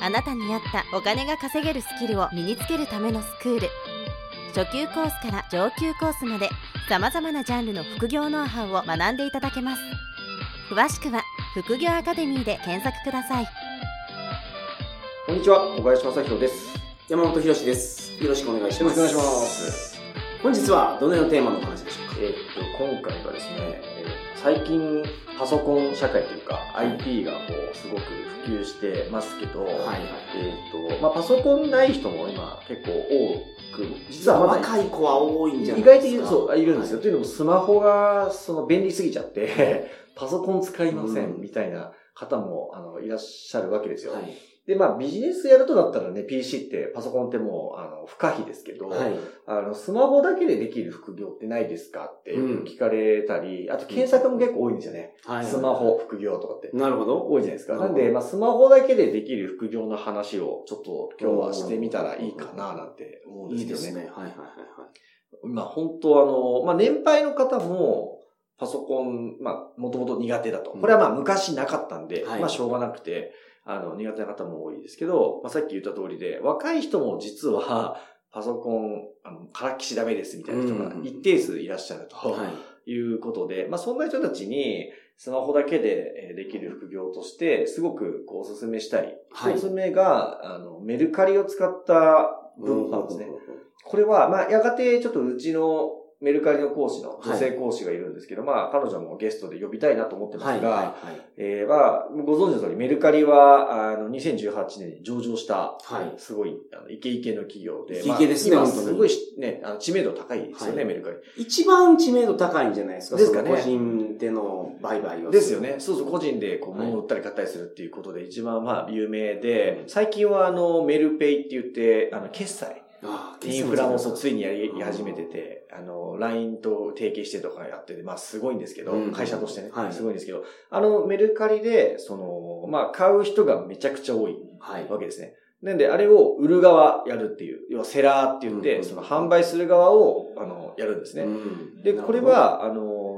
あなたに合ったお金が稼げるスキルを身につけるためのスクール初級コースから上級コースまで様々なジャンルの副業ノウハウを学んでいただけます詳しくは副業アカデミーで検索くださいこんにちは、小林正宏です。山本博史です。よろしくお願いします。よろしくお願いします。本日はどのようなテーマのお話でしょうか？えーっと、今回はですね、えー最近パソコン社会というか、IT がこう、すごく普及してますけど、はいはい。えーっと、まあパソコンない人も今結構多く、実はまだ若い子は多いんじゃない意外ですか？とそう、いるんですよ。はというのもスマホがその便利すぎちゃって、パソコン使いませうんんみたいな方もあのいらっしゃるわけですよ。はい。で、まあビジネスやるとだったらね、PC って、パソコンってもうあの不可避ですけど、はい。あの、スマホだけでできる副業ってないですかって聞かれたり、あと検索も結構多いんですよね。はい。スマホ副業とかって。なるほど。多いじゃないですか。なんで、まあ、スマホだけでできる副業の話をちょっと今日はしてみたらいいかななんて思うんいですけどね。いですね。はいはいはいまあ、本当あの、まあ、年配の方も、パソコン、まあ、もともと苦手だと。これはまあ、昔なかったんで、はいまあ、しょうがなくて、あの、苦手な方も多いですけど、まあ、さっき言った通りで、若い人も実は、パソコン、あの、からっきしダメですみたいな人がうん一定数いらっしゃると。はい。うことで、まあそんな人たちにスマホだけでえーできる副業として、すごくこうおすすめしたい。はいおすすめが、あの、メルカリを使った分販ですね。これは、まあやがてちょっとうちのメルカリの講師の女性講師がいるんですけど、まあ彼女もゲストで呼びたいなと思ってまはい。すが、はい。えーまあご存知の通りメルカリは、あの、2018年に上場した、はいすごい、あの、イケイケの企業で、イケイケですねまあ、すごいしね、あの知名度高いですよね、はいメルカリ。一番知名度高いんじゃないですか。ですかね個人での売買は。ですよね。。そうそう、個人でこう、はい物を売ったり買ったりするっていうことで一番まあ有名で、最近はあの、メルペイって言って、あの、決済、インフラもそうついにやりうん始めてて、あの、LINE と提携してとかやってて、まあすごいんですけど、うん会社としてね、はい。すごいんですけど、あの、メルカリで、その、まあ買う人がめちゃくちゃ多いはい。わけですね。なんで、あれを売る側やるっていう、要はセラーって言って、うんその販売する側を、あの、やるんですね。うん。で、これ、は、あのー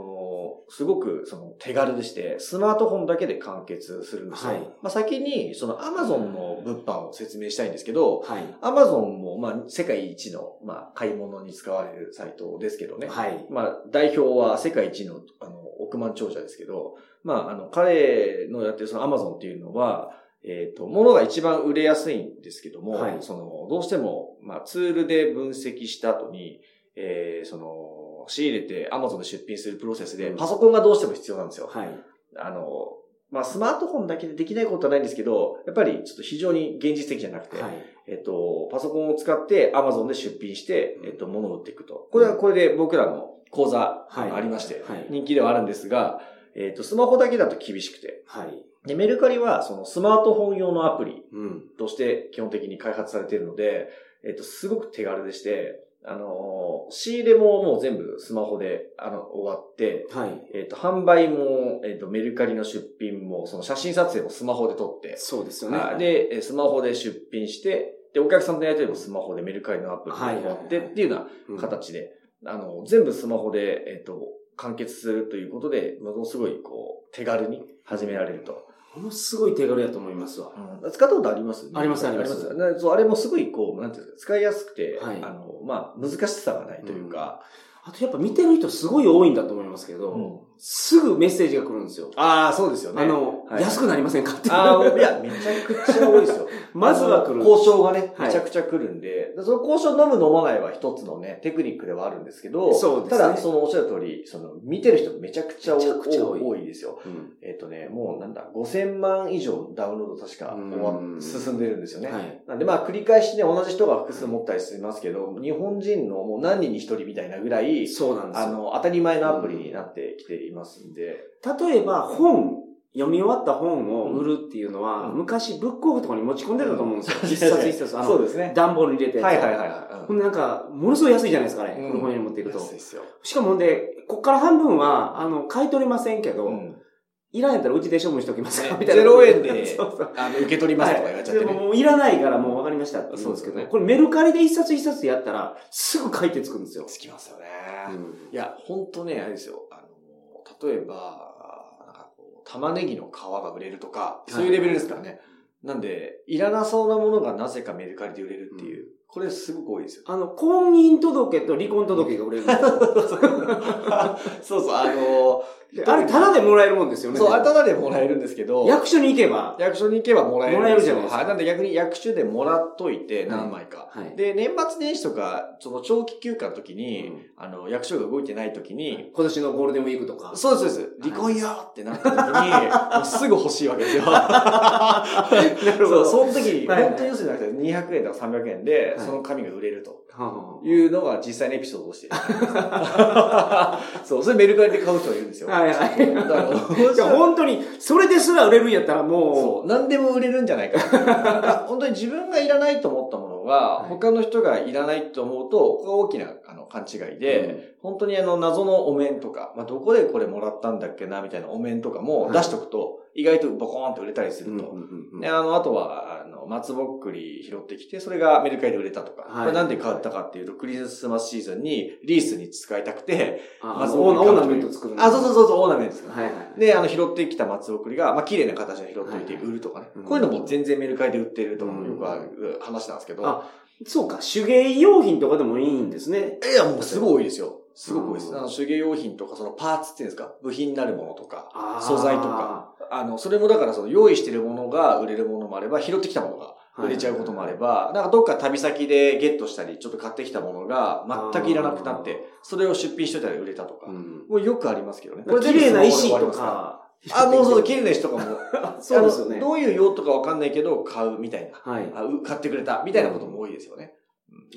すごくその手軽でして、スマートフォンだけで完結するんですよ。はいまあ、先に、その Amazon の物販を説明したいんですけど、はい。Amazon も、まあ、世界一の、まあ、買い物に使われるサイトですけどね。はい。まあ、代表は世界一の、あの、億万長者ですけど、まあ、あの、彼のやってるその Amazon っていうのは、えっ、と、物が一番売れやすいんですけども、はいその、どうしても、まあ、ツールで分析した後に、えーその、仕入れて Amazon で出品するプロセスで、うんパソコンがどうしても必要なんですよ。はい。あの、まあ、スマートフォンだけでできないことはないんですけど、やっぱりちょっと非常に現実的じゃなくて、はい。えっと、パソコンを使って Amazon で出品して、えっと、物を売っていくと。これはこれで僕らの講座はいありまして、はい人気ではあるんですが、えっと、スマホだけだと厳しくて。はい。で、メルカリはそのスマートフォン用のアプリうん。として基本的に開発されているので、えっと、すごく手軽でして、あの、仕入れももう全部スマホで、あの、終わって、はい。えっと、販売も、えっと、メルカリの出品も、その写真撮影もスマホで撮って、そうですよね。はいで、えスマホで出品して、で、お客さんとやり取りもスマホでメルカリのアプリで終わってっていうようなうん形で、あの、全部スマホで、えっと、完結するということで、ものすごい、こう、手軽に始められると。ものすごい手軽やと思いますわ。使ったことあります？ありますありますあります。そう、あれもすごい、こう、なんていうんですか、使いやすくて、はいあの、まあ、難しさがないというか、あとやっぱ見てる人すごい多いんだと思いますけど、うんすぐメッセージが来るんですよ。ああ、そうですよね。あの、はい安くなりませんかっていう。ああ、いや、めちゃくちゃ多いですよ。まずは来る交渉がね、はい。めちゃくちゃ来るんで、でその交渉飲む飲まないは一つのね、テクニックではあるんですけど、そうですね。ただ、そのおっしゃる通り、その、見てる人めちゃくちゃ多めちゃくちゃ多い。多いですよ。うん。えっ、とね、もうなんだ、5000万以上ダウンロード確か進んでるんですよね。はい。なんでまあ繰り返しね、同じ人が複数持ったりしますけど、日本人のもう何人に一人みたいなぐらい、そうなんですよ。あの、当たり前のアプリになってきていますんで、例えば本読み終わった本を売るっていうのは、うん昔ブックオフとかに持ち込んでたと思うんですよ。うん一冊一冊。あの、そうですね。段ボールに入れて。はいはいはいはい。ほんでなんか、ものすごい安いじゃないですかね。うん古本屋に持っていくと。安いですよ。しかもで、こっから半分は、あの、買い取りませんけど、うんいらんやったらうちで処分しておきますか、ねみたいな。0円で そうそう。あの、受け取りますとか言われちゃってはい、でね。ももういらないからもう分かりましたって言うんですけど、ねこれメルカリで一冊一冊やったら、すぐ書いてつくんですよ。つきますよね。うんいや、ほんとね、あれですよ。あの、例えば、玉ねぎの皮が売れるとか、そういうレベルですからね。なんで、いらなそうなものがなぜかメルカリで売れるっていう、これすごく多いですよ。あの、婚姻届と離婚届が売れるんですよ。そうそう、あの、であれ、タダでもらえるもんですよね。そう、あれただでもらえるんですけど、役所に行けば、役所に行けばもらえるんもらえるじゃないですかはい。なんで逆に役所でもらっといて、はい何枚か。はいで、年末年始とか、その長期休暇の時に、うんあの、役所が動いてない時に、今年のゴールデンウィークとか。そうです、そうです。離婚よってなった時に、もうすぐ欲しいわけですよ。なるほそう、ど。その時に、本当に要するになくて200円とか300円で、はいその紙が売れるとはいうのが実際のエピソードとして。そう、それメルカリで買う人がいるんですよ。あはいはい。だから、いや、本当に、それですら売れるんやったらもそう、何でも売れるんじゃないか。本当に自分がいらないと思ったものが、はい他の人がいらないと思うと、ここが大きなあの勘違いで、本当にあの謎のお面とか、まあ、どこでこれもらったんだっけな、みたいなお面とかも出しとくと、意外とボコーンと売れたりすう、ると。うんうんうんで、あの、あとは、あの、松ぼっくり拾ってきて、それがメルカリで売れたとか。はいこれなんで買ったかっていうと、クリスマスシーズンにリースに使いたくて、あ松ぼっくりオーナメント作るあ、そうそうそうそう、オーナメントです。はいはい。で、あの、拾ってきた松ぼっくりが、まあ、綺麗な形で拾っておいてはい売るとかね。うんこういうのも全然メルカリで売ってるとかよくある話なんですけど。あそうか、手芸用品とかでもいいんですね。いや、もうすごい多いですよ。すごく多いです。うんあの、手芸用品とか、そのパーツっていうんですか、部品になるものとか、素材とか。あの、それもだからその用意してるものが売れるものもあれば、拾ってきたものが売れちゃうこともあれば、なんかどっか旅先でゲットしたり、ちょっと買ってきたものが全くいらなくなって、それを出品しといたら売れたとか。うんもうよくありますけどね。綺麗な石とか。あ、もうそう、綺麗な石とかも。そうですよね。どういう用途かわかんないけど、買うみたいな。はい。買ってくれたみたいなことも多いですよね。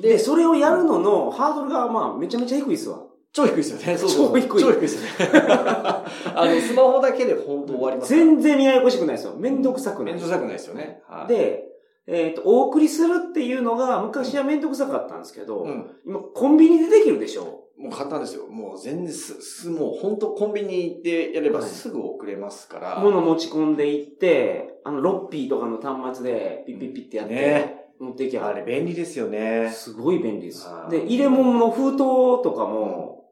で、それをやるののハードルが、まあ、めちゃめちゃ低いですわ。超低いですよね。そうそう超低い超低いですよね。あの、スマホだけで本当終わりますから。全然ややこしくないですよ。めんどくさくない。面倒くさくないですよね。はい、で、えっ、と、お送りするっていうのが、昔はめんどくさかったんですけど、うん。今、コンビニでできるでしょもう簡単ですよ。もう全然す、す、もう本当コンビニ行ってやればはいすぐ送れますから。物持ち込んでいって、あの、ロッピーとかの端末でピッピッピッってやって、ね持っていきゃあれ便利ですよね。すごい便利ですで、入れ物の封筒とかも、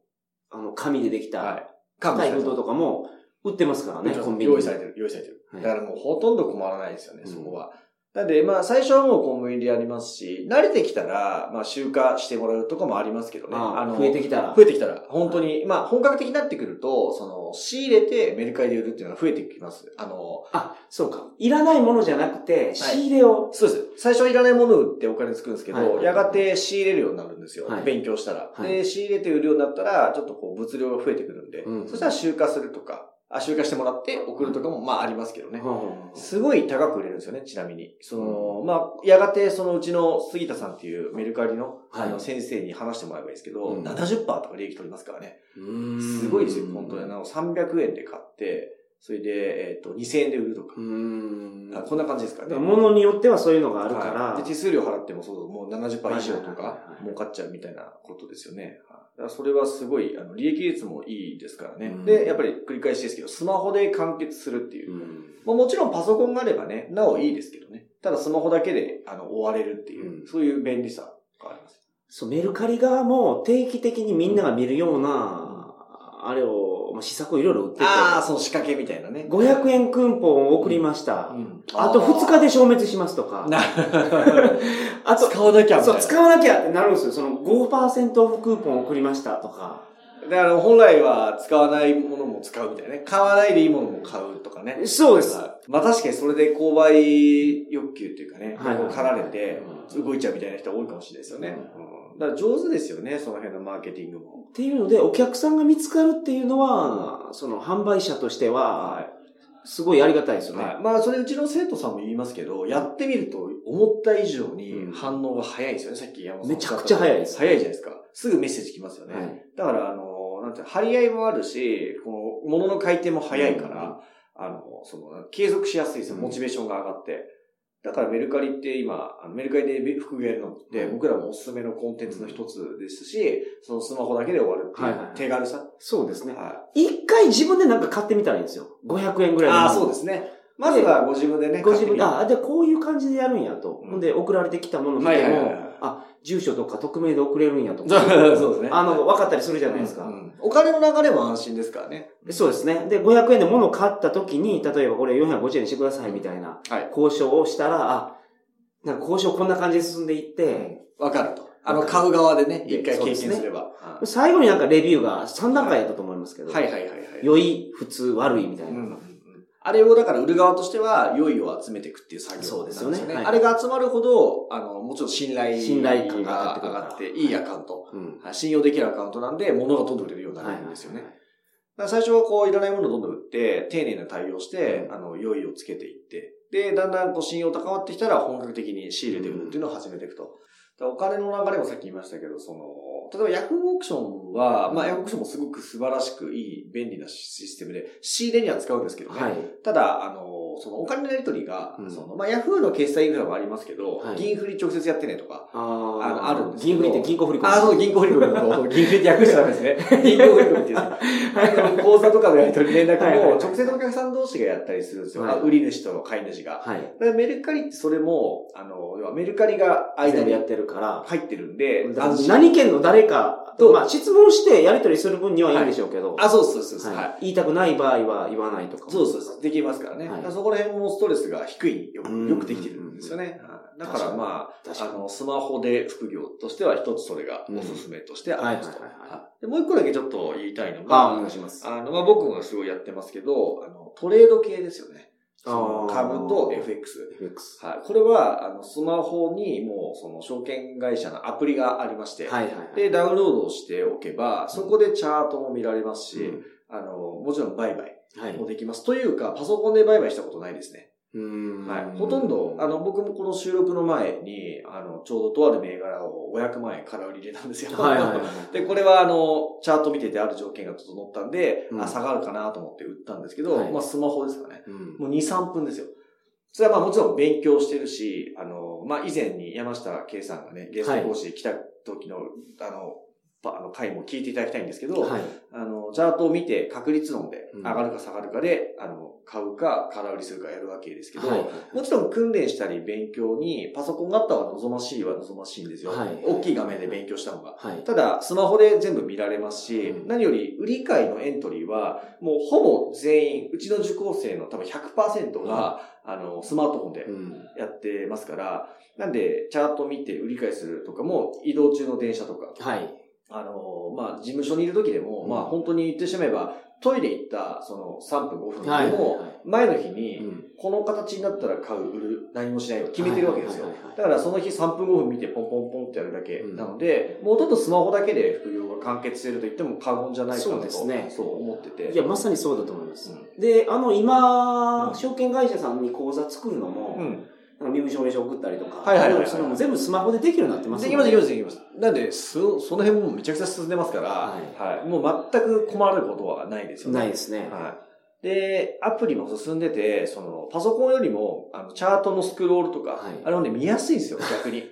あの、紙でできた、はい。硬い封筒とかも売ってますからね、コンビニに。用意されてる、用意されてる。はいだからもうほとんど困らないですよね、うんそこは。なんで、まあ、最初はもうコンビニでやりますし、慣れてきたら、まあ、集荷してもらうとかもありますけどね。あー増えてきたら。増えてきたら、本当に、まあ、本格的になってくると、その、仕入れてメルカリで売るっていうのが増えてきます。あの、あ、そうか。いらないものじゃなくて、仕入れを。そうです。最初はいらないものを売ってお金作るんですけど、はいやがて仕入れるようになるんですよ。はい勉強したら、はいで、仕入れて売るようになったら、ちょっとこう、物量が増えてくるんで、うんそしたら集荷するとか、あ、集荷してもらって送るとかも、まあ、ありますけどね。はすごい高く売れるんですよね、ちなみに。その、まあ、やがてそのうちの杉田さんっていうメルカリの、はいあの先生に話してもらえばいいですけど、うん70%とか利益取りますからね。すごいですよ、本当に。あの、300円で買って、それで、えっ、と、2000円で売るとかう。ーん。あこんな感じですかね。ものによってはそういうのがあるかはいら。で、手数料払ってもそう、もう70%以上とかはい儲かっちゃうみたいなことですよね。はいだからそれはすごい、あの、利益率もいいですからね。うんで、やっぱり繰り返しですけど、スマホで完結するっていうう。んまあ、もちろんパソコンがあればね、なおいいですけどね。ただスマホだけで、あの、終われるっていう、うんそういう便利さがあります。そう、メルカリ側も定期的にみんなが見るような、あれを、まあ、試作をいろいろ売ってて。ああ、その仕掛けみたいなね。500円クーポンを送りました。うんあと2日で消滅しますとか。な、あと、使わなきゃそう、な。使わなきゃってなるんですよ。その5%オフクーポンを送りましたとか。だから本来は使わないものも使うみたいなね。買わないでいいものも買うとかね。そうです。はいまあ確かにそれで購買欲求っていうかね、はいこう駆られてう動いちゃうみたいな人多いかもしれないですよね。うん、だから上手ですよね、その辺のマーケティングも。っていうので、お客さんが見つかるっていうのは、その販売者としては、すごいありがたいですよね。はい。まあ、それうちの生徒さんも言いますけど、やってみると思った以上にうん反応が早いですよね、さっき山本さんめちゃくちゃ早いです早いじゃないですか。すぐメッセージ来ますよね。はいだから、あの、なんて張り合いもあるし、この、物の回転も早いから、あの、その、継続しやすいですよ。モチベーションが上がって。だからメルカリって今、メルカリで服がやるのって、僕らもおすすめのコンテンツの一つですし、そのスマホだけで終わるっていはいはいう手軽さ。そうですね。は一回自分でなんか買ってみたらいいんですよ。500円ぐい。らいの。ああ、そうですね。まずはご自分でね、ご自分で、あ、で、こういう感じでやるんやと。うんほんで、送られてきたもの見はいはいはいはい、あ、住所とか匿名で送れるんやとか。そうですね。あの、分かったりするじゃないですか。うんお金の流れも安心ですか？らね。でそうですね。で、500円で物を買った時に、例えばこれ450円にしてくださいみたいなはい。交渉をしたら、あ、なんか交渉こんな感じで進んでいって、わかると。あの、買う側でね、で一回経験すれば。は最後になんかレビューが3段階やったと思いますけど、いはいはいはい。良い、普通、悪いみたいな。うんうんうんあれをだから売る側としては、良いを集めていくっていう作業そうですよね。はい。なんあれが集まるほど、あの、もちろん信頼信頼感がが上がっていいアカウント。うん。はい。信用できるアカウントなんで、物がどんどん売れるようになはいるんですよね。だから最初はこう、いらないものをどんどん売って、丁寧な対応して、あの、良いをつけていって、で、だんだんこう、信用高まってきたら、本格的に仕入れていくっていうのを始めていくと。だからお金の流れもさっき言いましたけど、その、例えばヤフーオークションは、まあ、ヤフーオークションもすごく素晴らしくいい、便利なシステムで、仕入れには使うんですけどね。はい。ただ、あの、そのお金のやり取りが、うんその、まあ、ヤフーの決済インフラもありますけど、はい銀振り直接やってねとか、ああのあるんです銀振りって銀行振り込み。あ、そう、銀行振り込みの、銀振りって訳しちゃダメですね。銀行振り込みっていうやつ。あの口座とかのやり取り連絡はいはいはいも直接お客さん同士がやったりするんですよ。はいあ売り主と買い主が。はい。だからメルカリってそれも、あの、要はメルカリが間にやってるから、入ってるんで、何県の誰かと、まあ質問してやり取りする分にはいいんでしょうけど、あ、そうそうそうそう。はいはい。言いたくない場合は言わないとかも。そうそうそう。できますからね。はいだからそこら辺もストレスが低い、よくできてるんですよね。はいだからまあ、あの、スマホで副業としては一つそれがおすすめとしてありますと。もう一個だけちょっと言いたいのが。あの、まあ、僕もすごいやってますけど、あの、トレード系ですよね。株と FX。FX。はい。これは、あの、スマホにもう、その、証券会社のアプリがありまして、はいはいはい。で、ダウンロードをしておけば、そこでチャートも見られますし、うんあの、もちろん売買はい。もできます。というか、パソコンで売買したことないですね。うーんはい。ほとんど、あの、僕もこの収録の前に、あの、ちょうどとある銘柄を500万円空売り入れたんですよ。はいはいはい。で、これはあの、チャート見ててある条件が整ったんで、うんあ、下がるかなと思って売ったんですけど、はいまあスマホですかね。うんもう2、3分ですよ。それはまあもちろん勉強してるし、あの、まあ以前に山下圭さんがね、ゲスト講師で来た時の、あの、パあの回も聞いていただきたいんですけど、はい。あの、チャートを見て確率論でうん上がるか下がるかで、あの、買うか空売りするかやるわけですけど、はい。もちろん訓練したり勉強にパソコンがあった方が望ましいは望ましいんですよ。はい大きい画面で勉強した方が。はい。ただ、スマホで全部見られますし、うん何より売り買いのエントリーは、もうほぼ全員、うちの受講生の多分100%が、あの、スマートフォンでうん。やってますから、なんで、チャート見て売り買いするとかも、移動中の電車とか、はい。あの、まあ、事務所にいる時でも、うん。まあ、本当に言ってしまえば、トイレ行った、その、3分5分でも、前の日に、うん。この形になったら買う、売る、何もしないを決めてるわけですよ。だからその日3分5分見てポンポンポンってやるだけ。なので、もうほとんどスマホだけで副業が完結してると言っても過言じゃないかなと、そうですね。そう思ってて。いや、まさにそうだと思います。うで、あの、今、うん。証券会社さんに口座作るのも、うん。身分証明書送ったりとか、はいはいはいはいそれも全部スマホでできるようになってますできます、できます、できます。なんで、そ、その辺もめちゃくちゃ進んでますから、ははい。もう全く困ることはないですよね。ないですね。はい。で、アプリも進んでて、その、パソコンよりも、あの、チャートのスクロールとか、はいあれもね、見やすいんですよ、逆に。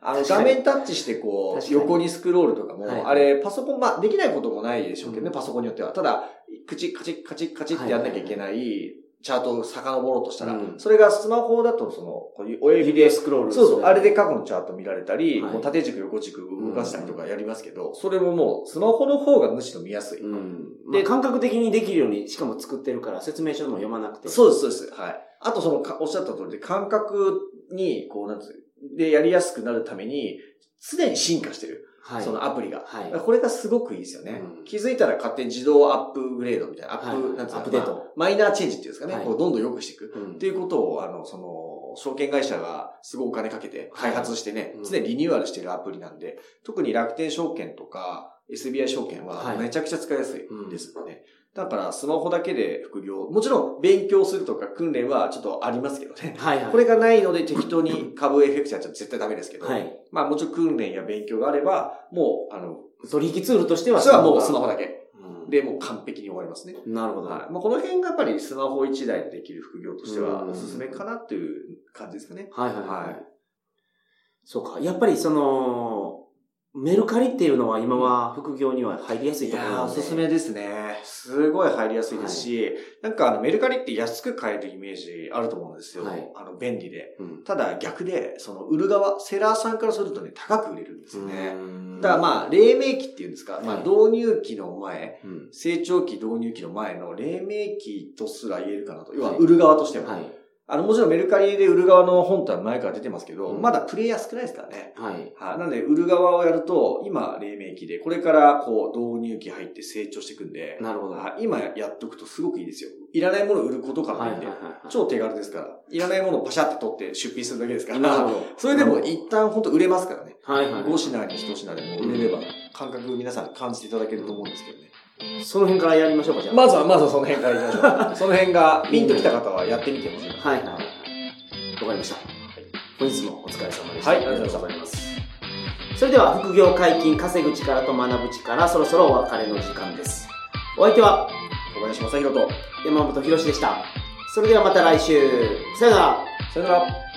あの、画面タッチしてこう、横にスクロールとかも、はいあれ、パソコン、まあ、できないこともないでしょうけどね、うんパソコンによっては。ただ、カチッカチッカチッカチッってやんなきゃいけない、チャートを遡ろうとしたら、うんそれがスマホだと、その、こういう親指で、スクロールそうそう、あれで過去のチャート見られたり、はいもう縦軸横軸動かしたりとかやりますけど、それももう、スマホの方がむしろ見やすい。うん。でで、感覚的にできるように、しかも作ってるから、説明書も読まなくて。そうです、そうです。はい。あとそのか、おっしゃった通りで、感覚に、こう、なんつう、で、やりやすくなるために、常に進化してる。はい。そのアプリが。はいこれがすごくいいですよね。うん気づいたら勝手に自動アップグレードみたいな、アップ、はいなんつうのアップデートまあマイナーチェンジっていうんですかね。はいこう、どんどん良くしていく。うんっていうことを、あの、その、証券会社がすごいお金かけて開発してね、うん常にリニューアルしてるアプリなんで、特に楽天証券とか SBI 証券ははいめちゃくちゃ使いやすいですね。だから、スマホだけで副業、もちろん勉強するとか訓練はちょっとありますけどね。はいはい。これがないので適当に株 FX やっちゃ絶対ダメですけど、はい。まあもちろん訓練や勉強があれば、もう、あの、取引ツールとしてはそれはもうスマホだけ。うんで、もう完璧に終わりますね。なるほど。はい。まあ、この辺がやっぱりスマホ1台でできる副業としてはうんおすすめかなっていう感じですかね。はいはいはい。はいそうか。やっぱりその、メルカリっていうのは今は副業には入りやすいところなので。おすすめですね。すごい入りやすいですし、なんかあのメルカリって安く買えるイメージあると思うんですよ。はいあの便利で。うん。ただ逆で、その売る側、セラーさんからするとね、高く売れるんですよね。うんだからまあ、黎明期っていうんですか、まあはい導入期の前、うん。成長期導入期の前の黎明期とすら言えるかなと。要ははい売る側としては。はい。あの、もちろんメルカリで売る側の本体は前から出てますけど、うんまだプレイヤー少ないですからね。はい。はい。なので、売る側をやると、今、黎明期で、これから、こう、導入期入って成長していくんで、なるほど。はい今やっとくとすごくいいですよ。いらないものを売ることからはいんで。超手軽ですから。いらないものをパシャって取って出品するだけですから。なるほど。それでも一旦本当売れますからね。はいはい。5品に1品でも売れれば、感覚皆さん感じていただけると思うんですけどね。その辺からやりましょうか、じゃあ。まずは、まずはその辺からいきましょう。その辺がピンときた方はやってみてほしいな。はいはいはい。わかりました。本日もお疲れ様でした。はいありがとうございます。それでは、副業解禁、稼ぐ力と学ぶ力、そろそろお別れの時間です。お相手は小林正宏と、山本博史でした。それではまた来週。さよなら。さよなら。